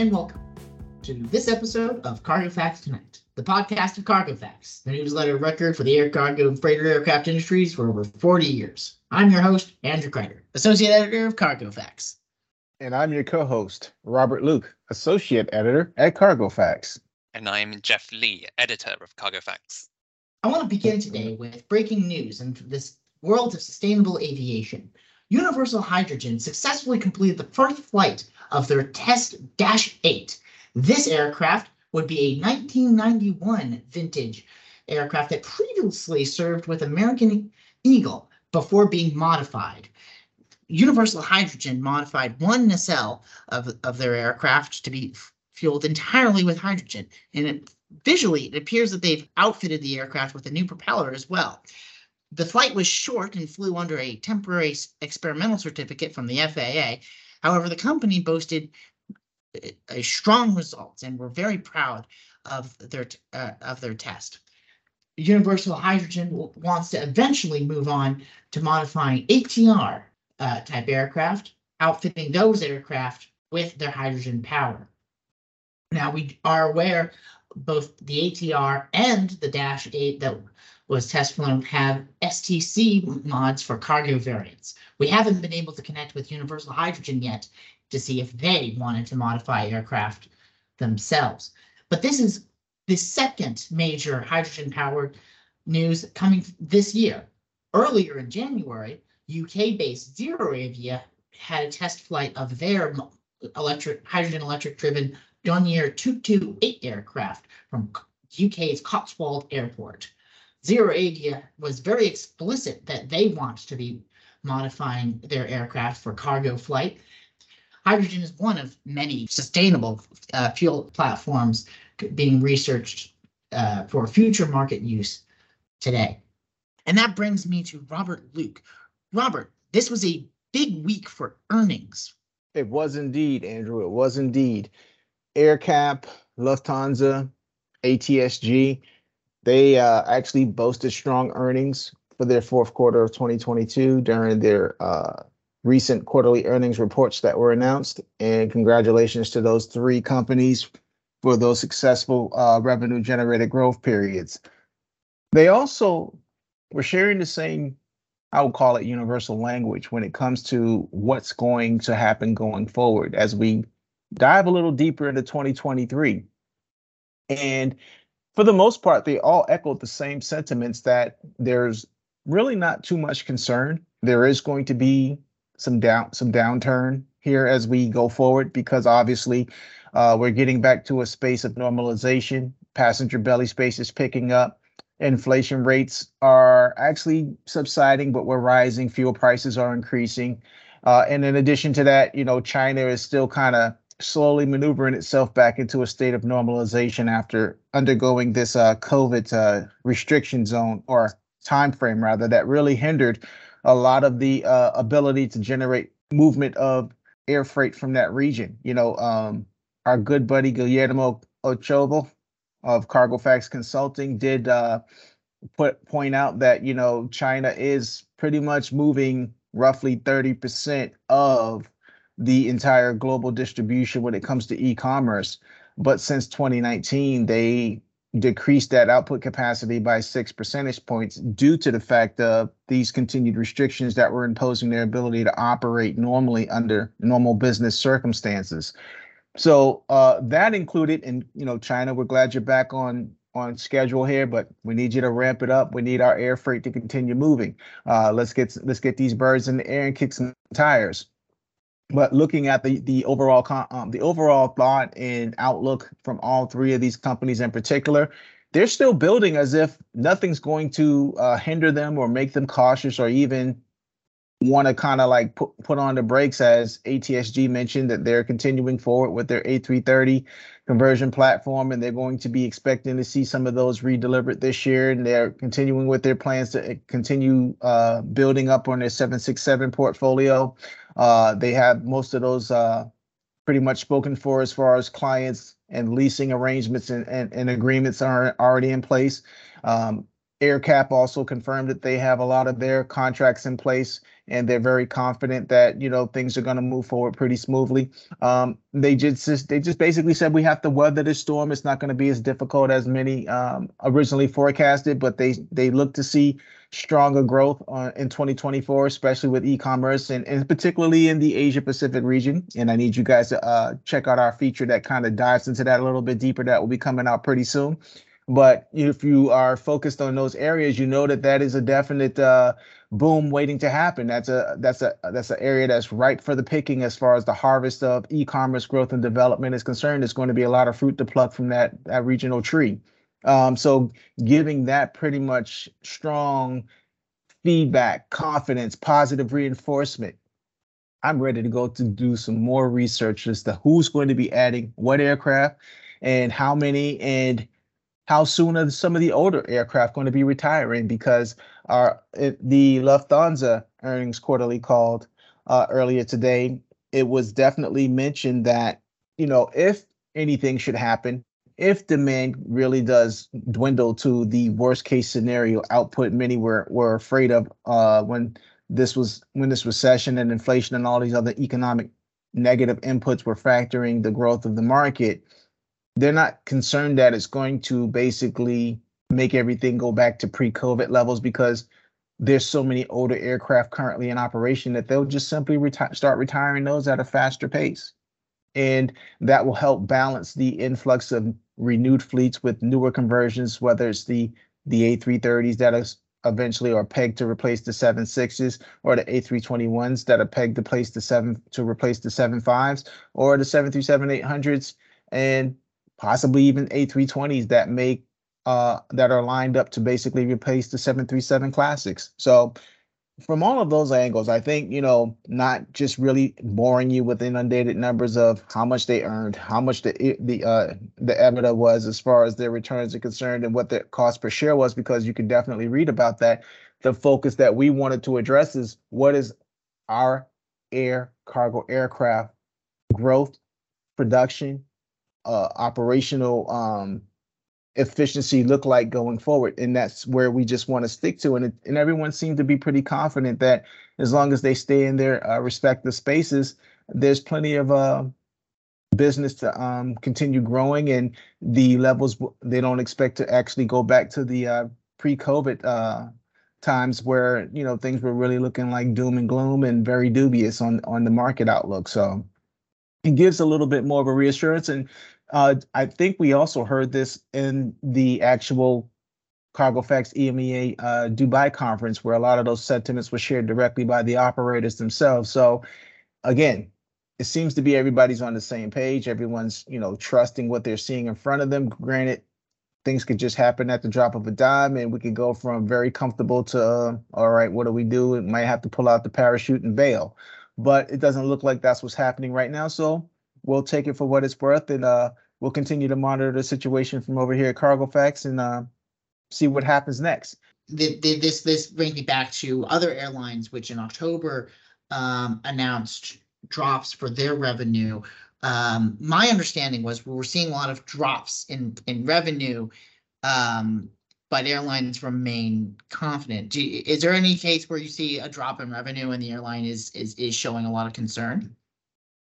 and welcome to this episode of Cargo Facts Tonight, the podcast of Cargo Facts, the newsletter record for the air cargo and freighter aircraft industries for over 40 years. I'm your host, Andrew Kreider, Associate Editor of Cargo Facts. And I'm your co host, Robert Luke, Associate Editor at Cargo Facts. And I'm Jeff Lee, Editor of Cargo Facts. I want to begin today with breaking news in this world of sustainable aviation. Universal Hydrogen successfully completed the first flight of their Test Dash 8. This aircraft would be a 1991 vintage aircraft that previously served with American Eagle before being modified. Universal Hydrogen modified one nacelle of, of their aircraft to be fueled entirely with hydrogen. And it, visually, it appears that they've outfitted the aircraft with a new propeller as well. The flight was short and flew under a temporary experimental certificate from the FAA. However, the company boasted a strong results and were very proud of their uh, of their test. Universal Hydrogen wants to eventually move on to modifying ATR uh, type aircraft, outfitting those aircraft with their hydrogen power. Now we are aware both the ATR and the Dash 8 that was test flown have STC mods for cargo variants. We haven't been able to connect with Universal Hydrogen yet to see if they wanted to modify aircraft themselves. But this is the second major hydrogen powered news coming this year. Earlier in January, UK based ZeroAvia had a test flight of their electric hydrogen electric driven Dornier 228 aircraft from UK's Cotswold Airport. ZeroAvia was very explicit that they want to be modifying their aircraft for cargo flight. Hydrogen is one of many sustainable uh, fuel platforms being researched uh, for future market use today. And that brings me to Robert Luke. Robert, this was a big week for earnings. It was indeed, Andrew. It was indeed. AerCap, Lufthansa, ATSG, they uh, actually boasted strong earnings for their fourth quarter of 2022 during their uh, recent quarterly earnings reports that were announced. And congratulations to those three companies for those successful uh, revenue generated growth periods. They also were sharing the same, I would call it universal language when it comes to what's going to happen going forward as we dive a little deeper into 2023. And for the most part, they all echoed the same sentiments that there's really not too much concern. There is going to be some down some downturn here as we go forward because obviously uh, we're getting back to a space of normalization. Passenger belly space is picking up. Inflation rates are actually subsiding, but we're rising. Fuel prices are increasing. Uh, and in addition to that, you know, China is still kind of slowly maneuvering itself back into a state of normalization after undergoing this uh, COVID uh, restriction zone or time frame rather that really hindered a lot of the uh, ability to generate movement of air freight from that region. You know, um, our good buddy Guillermo Ochoa of Cargo Facts Consulting did uh, put point out that you know China is pretty much moving roughly 30% of the entire global distribution when it comes to e-commerce. But since 2019, they decreased that output capacity by six percentage points due to the fact of these continued restrictions that were imposing their ability to operate normally under normal business circumstances. So uh, that included, in you know, China. We're glad you're back on on schedule here, but we need you to ramp it up. We need our air freight to continue moving. Uh, let's get let's get these birds in the air and kick some tires but looking at the the overall um, the overall thought and outlook from all three of these companies in particular, they're still building as if nothing's going to uh, hinder them or make them cautious or even want to kind of like put, put on the brakes as ATSG mentioned that they're continuing forward with their A330 conversion platform and they're going to be expecting to see some of those redelivered this year and they're continuing with their plans to continue uh, building up on their 767 portfolio. Uh, they have most of those uh, pretty much spoken for as far as clients and leasing arrangements and, and, and agreements are already in place. Um, AerCap also confirmed that they have a lot of their contracts in place and they're very confident that you know things are going to move forward pretty smoothly. Um, they just they just basically said we have to weather this storm. It's not going to be as difficult as many um, originally forecasted, but they they look to see stronger growth uh, in 2024, especially with e-commerce and, and particularly in the Asia Pacific region. And I need you guys to uh, check out our feature that kind of dives into that a little bit deeper. That will be coming out pretty soon. But if you are focused on those areas, you know that that is a definite uh, boom waiting to happen. That's a that's a that's an area that's ripe for the picking as far as the harvest of e-commerce growth and development is concerned. There's going to be a lot of fruit to pluck from that that regional tree. Um, so giving that pretty much strong feedback, confidence, positive reinforcement. I'm ready to go to do some more research as to who's going to be adding what aircraft and how many and how soon are some of the older aircraft going to be retiring? Because our the Lufthansa earnings quarterly called uh, earlier today, it was definitely mentioned that you know if anything should happen, if demand really does dwindle to the worst case scenario output many were were afraid of uh, when this was when this recession and inflation and all these other economic negative inputs were factoring the growth of the market they're not concerned that it's going to basically make everything go back to pre-COVID levels because there's so many older aircraft currently in operation that they'll just simply reti- start retiring those at a faster pace. And that will help balance the influx of renewed fleets with newer conversions, whether it's the the A330s that is eventually are pegged to replace the 76s or the A321s that are pegged to place the seven to replace the 75s or the 737 800s and possibly even A320s that make uh, that are lined up to basically replace the 737 classics. So from all of those angles, I think, you know, not just really boring you with inundated numbers of how much they earned, how much the the uh the EBITDA was as far as their returns are concerned and what the cost per share was, because you can definitely read about that. The focus that we wanted to address is what is our air cargo aircraft growth, production, uh, operational um, efficiency look like going forward? And that's where we just want to stick to. And, it, and everyone seemed to be pretty confident that as long as they stay in their uh, respective spaces, there's plenty of uh, business to um, continue growing and the levels they don't expect to actually go back to the uh, pre-COVID uh, times where you know things were really looking like doom and gloom and very dubious on on the market outlook. So it gives a little bit more of a reassurance. And uh, I think we also heard this in the actual Cargo Cargofax EMEA uh, Dubai conference, where a lot of those sentiments were shared directly by the operators themselves. So again, it seems to be everybody's on the same page. Everyone's, you know, trusting what they're seeing in front of them. Granted, things could just happen at the drop of a dime, and we could go from very comfortable to, uh, all right, what do we do? We might have to pull out the parachute and bail but it doesn't look like that's what's happening right now. So we'll take it for what it's worth, and uh, we'll continue to monitor the situation from over here at Cargo Facts and uh, see what happens next. The, the, this this brings me back to other airlines, which in October um, announced drops for their revenue. Um, my understanding was we were seeing a lot of drops in in revenue um, but airlines remain confident. You, is there any case where you see a drop in revenue and the airline is is is showing a lot of concern?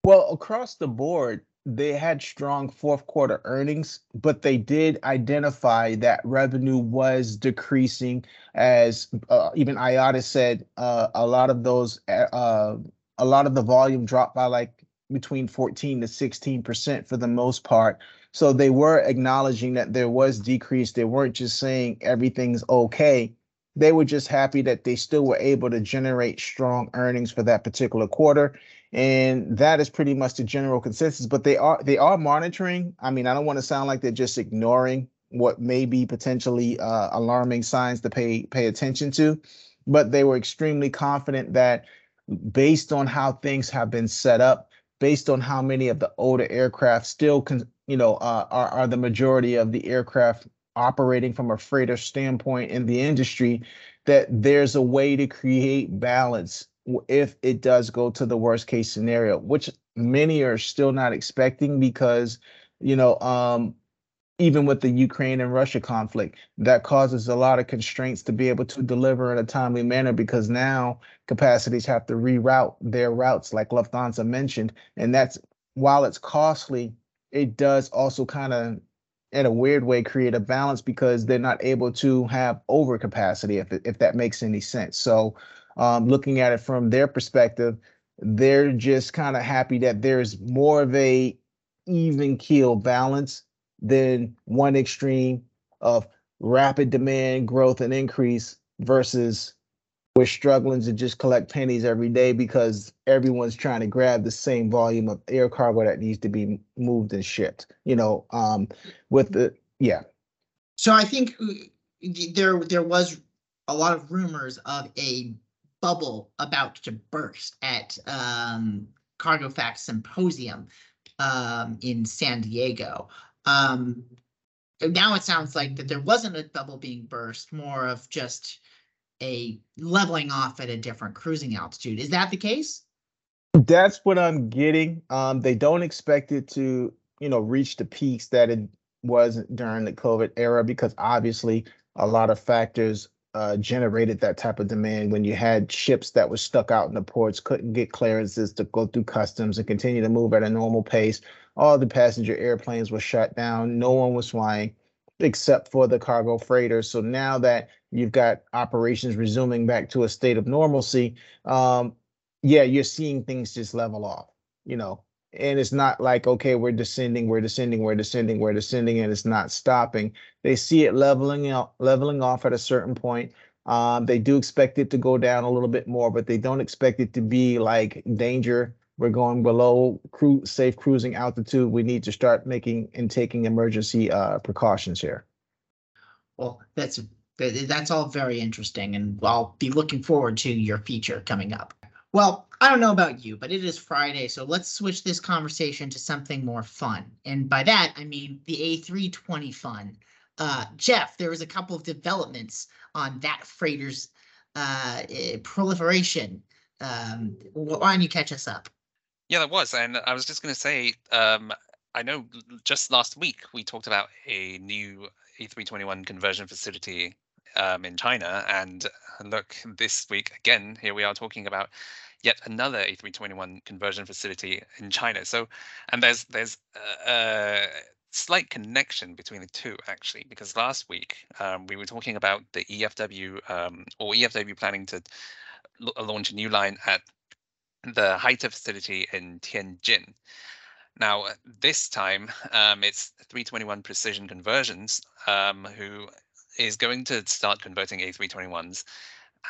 Well, across the board, they had strong fourth quarter earnings, but they did identify that revenue was decreasing as uh, even IATA said uh, a lot of those uh, a lot of the volume dropped by like between 14 to 16 percent for the most part so they were acknowledging that there was decrease. They weren't just saying everything's okay. They were just happy that they still were able to generate strong earnings for that particular quarter. And that is pretty much the general consensus. But they are they are monitoring. I mean, I don't want to sound like they're just ignoring what may be potentially uh, alarming signs to pay pay attention to. But they were extremely confident that based on how things have been set up, based on how many of the older aircraft still can you know, uh, are, are the majority of the aircraft operating from a freighter standpoint in the industry, that there's a way to create balance if it does go to the worst case scenario, which many are still not expecting because, you know, um, even with the Ukraine and Russia conflict, that causes a lot of constraints to be able to deliver in a timely manner because now capacities have to reroute their routes, like Lufthansa mentioned. And that's while it's costly, it does also kind of, in a weird way, create a balance because they're not able to have overcapacity, if, if that makes any sense. So, um, looking at it from their perspective, they're just kind of happy that there's more of a even keel balance than one extreme of rapid demand growth and increase versus we're struggling to just collect pennies every day because everyone's trying to grab the same volume of air cargo that needs to be moved and shipped you know um with the yeah So I think uh, there there was a lot of rumors of a bubble about to burst at um Cargo Facts Symposium um in San Diego. Um now it sounds like that there wasn't a bubble being burst, more of just a leveling off at a different cruising altitude. Is that the case? That's what I'm getting. Um, they don't expect it to, you know, reach the peaks that it was during the COVID era because obviously a lot of factors uh, generated that type of demand when you had ships that were stuck out in the ports, couldn't get clearances to go through customs and continue to move at a normal pace. All the passenger airplanes were shut down. No one was flying except for the cargo freighters. So now that you've got operations resuming back to a state of normalcy, um, yeah, you're seeing things just level off, you know. And it's not like, okay, we're descending, we're descending, we're descending, we're descending, and it's not stopping. They see it leveling out, leveling off at a certain point. Um, they do expect it to go down a little bit more, but they don't expect it to be like danger. We're going below cru- safe cruising altitude. We need to start making and taking emergency uh, precautions here. Well, that's that's all very interesting, and I'll be looking forward to your feature coming up. Well, I don't know about you, but it is Friday, so let's switch this conversation to something more fun. And by that, I mean the A320 fun. Uh, Jeff, there was a couple of developments on that freighter's uh, proliferation. Um, why don't you catch us up? Yeah, there was, and I was just going to say, um, I know just last week we talked about a new A321 conversion facility um, in China, and look, this week again, here we are talking about yet another A321 conversion facility in China. So, and there's there's a slight connection between the two actually, because last week um, we were talking about the EFW um, or EFW planning to launch a new line at the HITA facility in Tianjin. Now, uh, this time, um, it's 321 Precision Conversions, um, who is going to start converting A321s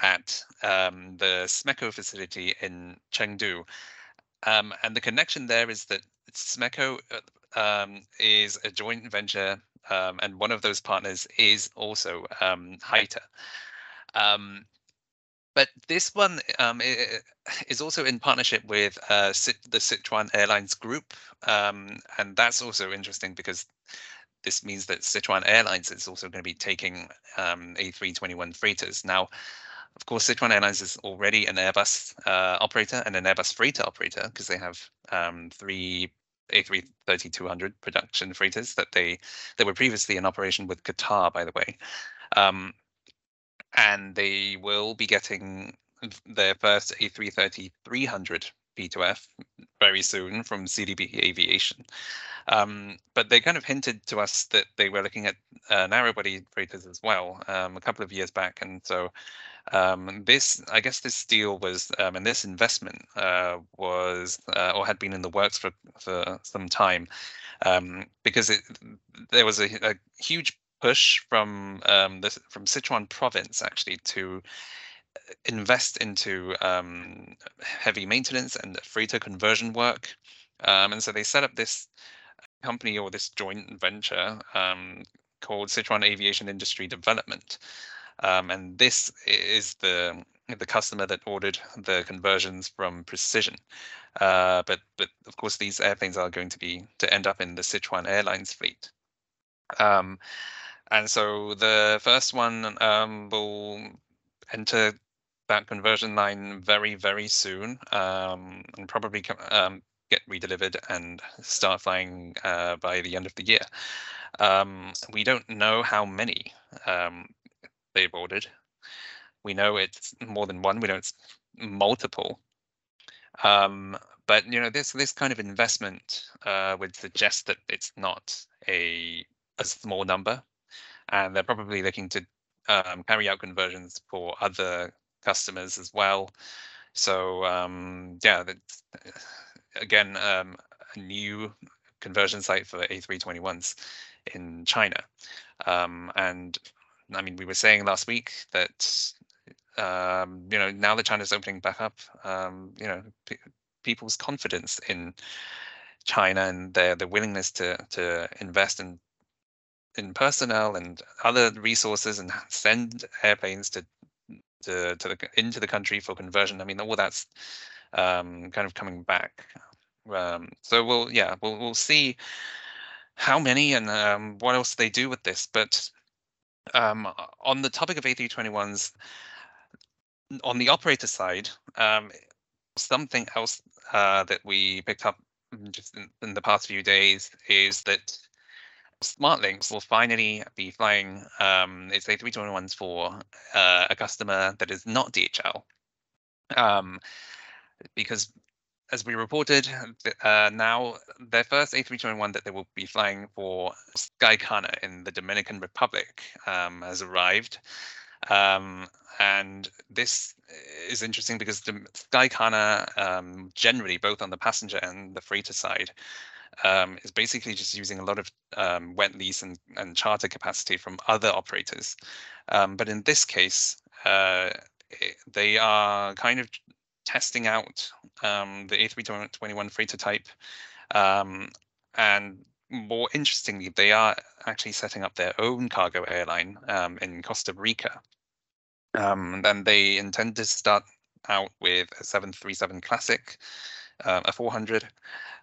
at um, the SMECO facility in Chengdu. Um, and the connection there is that SMECO uh, um, is a joint venture, um, and one of those partners is also um. But this one um, is also in partnership with uh, the Sichuan Airlines Group, um, and that's also interesting because this means that Sichuan Airlines is also going to be taking um, A321 freighters. Now, of course, Sichuan Airlines is already an Airbus uh, operator and an Airbus freighter operator because they have um, three A330-200 production freighters that they they were previously in operation with Qatar, by the way. Um, and they will be getting their first A330-300 P2F very soon from CDB Aviation. Um, but they kind of hinted to us that they were looking at uh, narrow body freighters as well um, a couple of years back. And so um, this, I guess this deal was, um, and this investment uh, was uh, or had been in the works for, for some time um, because it, there was a, a huge push from um, from Sichuan province actually to uh, invest into um, heavy maintenance and freighter conversion work, um, and so they set up this company or this joint venture um, called Sichuan Aviation Industry Development, um, and this is the the customer that ordered the conversions from Precision. Uh, but but of course these airplanes are going to be to end up in the Sichuan Airlines fleet. Um, and so the first one um, will enter that conversion line very, very soon um, and probably um, get redelivered and start flying uh, by the end of the year. Um, we don't know how many um, they've ordered. We know it's more than one. We know it's multiple. Um, but you know, this this kind of investment uh, would suggest that it's not a a small number, and they're probably looking to um, carry out conversions for other customers as well. So um, yeah, that's again um, a new conversion site for A321s in China. Um, and I mean, we were saying last week that um, you know now that China's opening back up, um, you know p- people's confidence in China and their their willingness to to invest in in personnel and other resources and send airplanes to to, to the into the country for conversion. I mean, all that's um, kind of coming back. Um, so we'll yeah we'll we'll see how many and um, what else they do with this. But um, on the topic of A321s, on the operator side, um, something else uh, that we picked up just in, in the past few days is that SmartLynx will finally be flying um, its A321s for uh, a customer that is not DHL. Um, because as we reported, uh, now their first A321 that they will be flying for Skycana in the Dominican Republic um, has arrived. Um, and this is interesting because Skycana um, generally, both on the passenger and the freighter side, um, is basically just using a lot of um, wet lease and, and charter capacity from other operators. Um, but in this case, uh, it, they are kind of testing out um, the A321 freighter type. Um, and more interestingly, they are actually setting up their own cargo airline um, in Costa Rica. Um, and they intend to start out with a 737 Classic, uh, a 400,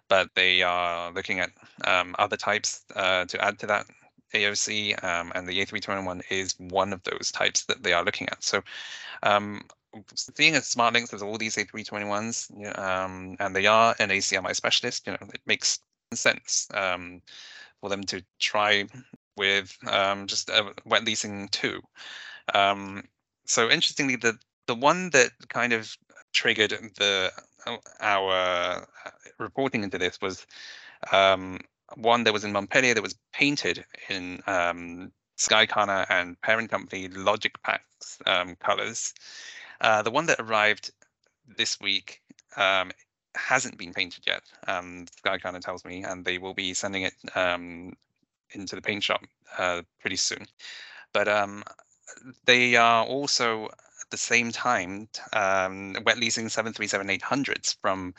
but they are looking at um, other types uh, to add to that AOC, um, and the A321 is one of those types that they are looking at. So, um, seeing as SmartLynx there's all these A321s, um, and they are an ACMI specialist, you know, it makes sense um, for them to try with um, just uh, wet leasing too. Um, so interestingly, the the one that kind of triggered the our uh, reporting into this was um, one that was in Montpellier that was painted in um, Skycana and parent company Logic Packs um, colors. Uh, the one that arrived this week um, hasn't been painted yet. Um, Skycana tells me, and they will be sending it um, into the paint shop uh, pretty soon. But um, they are also the same time um, wet leasing 737-800s from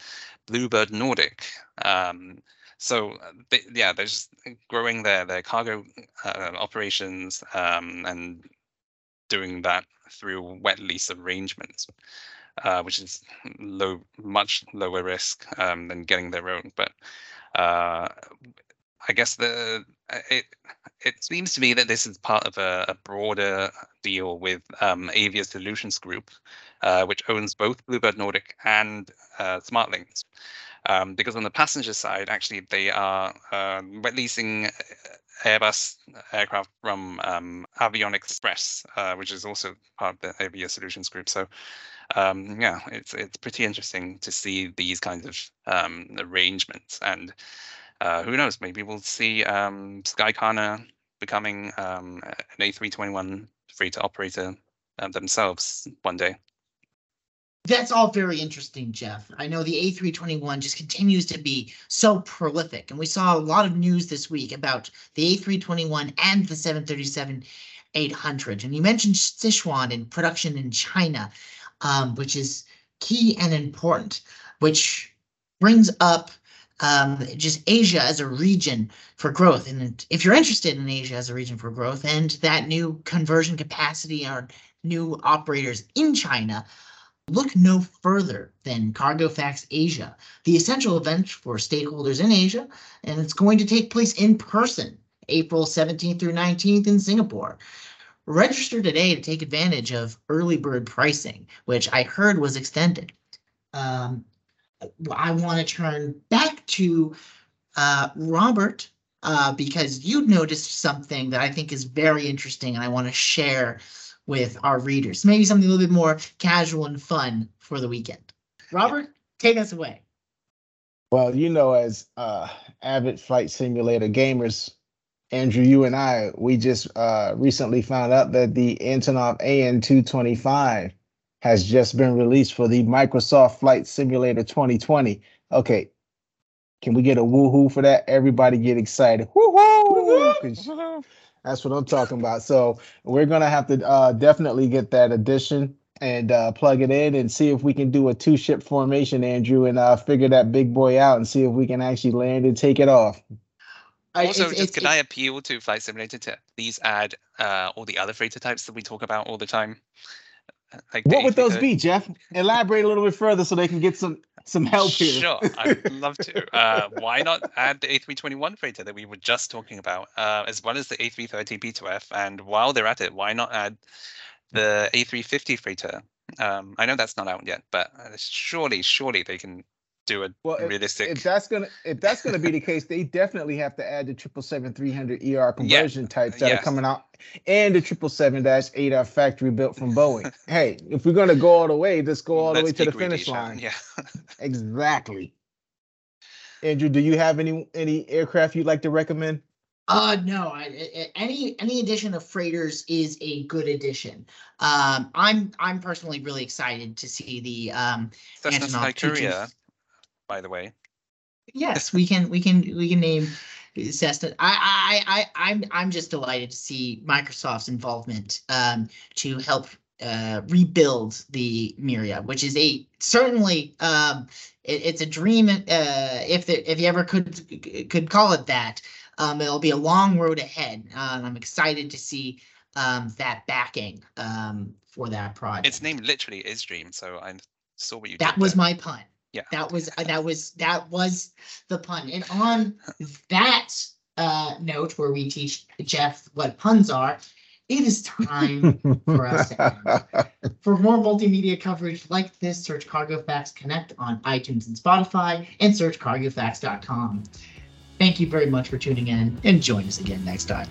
Bluebird Nordic. Um, so uh, they, yeah, they're just growing their their cargo uh, operations um, and doing that through wet lease arrangements, uh, which is low, much lower risk um, than getting their own. But uh, I guess the it it seems to me that this is part of a, a broader deal with um, Avia Solutions Group, uh, which owns both Bluebird Nordic and uh, SmartLynx. Um, because on the passenger side, actually, they are uh, leasing uh, Airbus aircraft from um, Avion Express, uh, which is also part of the Avia Solutions Group. So, um, yeah, it's it's pretty interesting to see these kinds of um, arrangements and uh, who knows? Maybe we'll see um, becoming um, an A321 freighter operator uh, themselves one day. That's all very interesting, Jeff. I know the A321 just continues to be so prolific, and we saw a lot of news this week about the A321 and the 737 800. And you mentioned Sichuan in production in China, um, which is key and important, which brings up um, just Asia as a region for growth. And if you're interested in Asia as a region for growth and that new conversion capacity or new operators in China, look no further than Cargo Facts Asia, the essential event for stakeholders in Asia, and it's going to take place in person April 17th through 19th in Singapore. Register today to take advantage of early bird pricing, which I heard was extended. Um, I want to turn back to uh, Robert uh, because you noticed something that I think is very interesting and I want to share with our readers. Maybe something a little bit more casual and fun for the weekend. Robert, take us away. Well, you know, as uh, avid flight simulator gamers, Andrew, you and I, we just uh, recently found out that the Antonov AN225 has just been released for the Microsoft Flight Simulator 2020. Okay, can we get a woohoo for that? Everybody get excited. Woohoo! 'Cause That's what I'm talking about. So we're gonna have to uh, definitely get that addition and uh, plug it in and see if we can do a two ship formation, Andrew, and uh, figure that big boy out and see if we can actually land and take it off. I- Also, it's- just it's- could I appeal to Flight Simulator to please add uh, all the other freighter types that we talk about all the time? Uh, Like What would those A330 be, Jeff? Elaborate a little bit further so they can get some some help here. Sure, I'd love to. Uh, why not add the A321 freighter that we were just talking about, uh, as well as the A330 P2F? And while they're at it, why not add the A350 freighter? Um, I know that's not out yet, but uh, surely, surely they can do a Well, if- realistic. if that's gonna if that's gonna be the case, they definitely have to add the triple seven three hundred ER conversion types that yes. are coming out, and the triple seven dash eight are factory built from Boeing. hey, if we're gonna go all the way, let's go all the way to the finish line. Yeah. Exactly. Andrew, do you have any any aircraft you'd like to recommend? Uh no, I, I- I- any any addition of freighters is a good addition. Um, I'm I'm personally really excited to see the um. Cessna Antonov Sky 22 Courier, by the way. Yes, we can we can we can name Cessna. I I I I'm I'm just delighted to see Microsoft's involvement um to help uh rebuild the Mriya, which is a certainly um it, it's a dream uh if the, if you ever could could call it that. Um, it'll be a long road ahead. Um, I'm excited to see um that backing um for that project. Its name literally is Dream, so I saw what you That was there. my pun. Yeah. That was uh, that was that was the pun. And on that uh note where we teach Jeff what puns are, it is time for us to end. For more multimedia coverage like this, search Cargo Facts Connect on iTunes and Spotify and search cargofacts.com. Thank you very much for tuning in and join us again next time.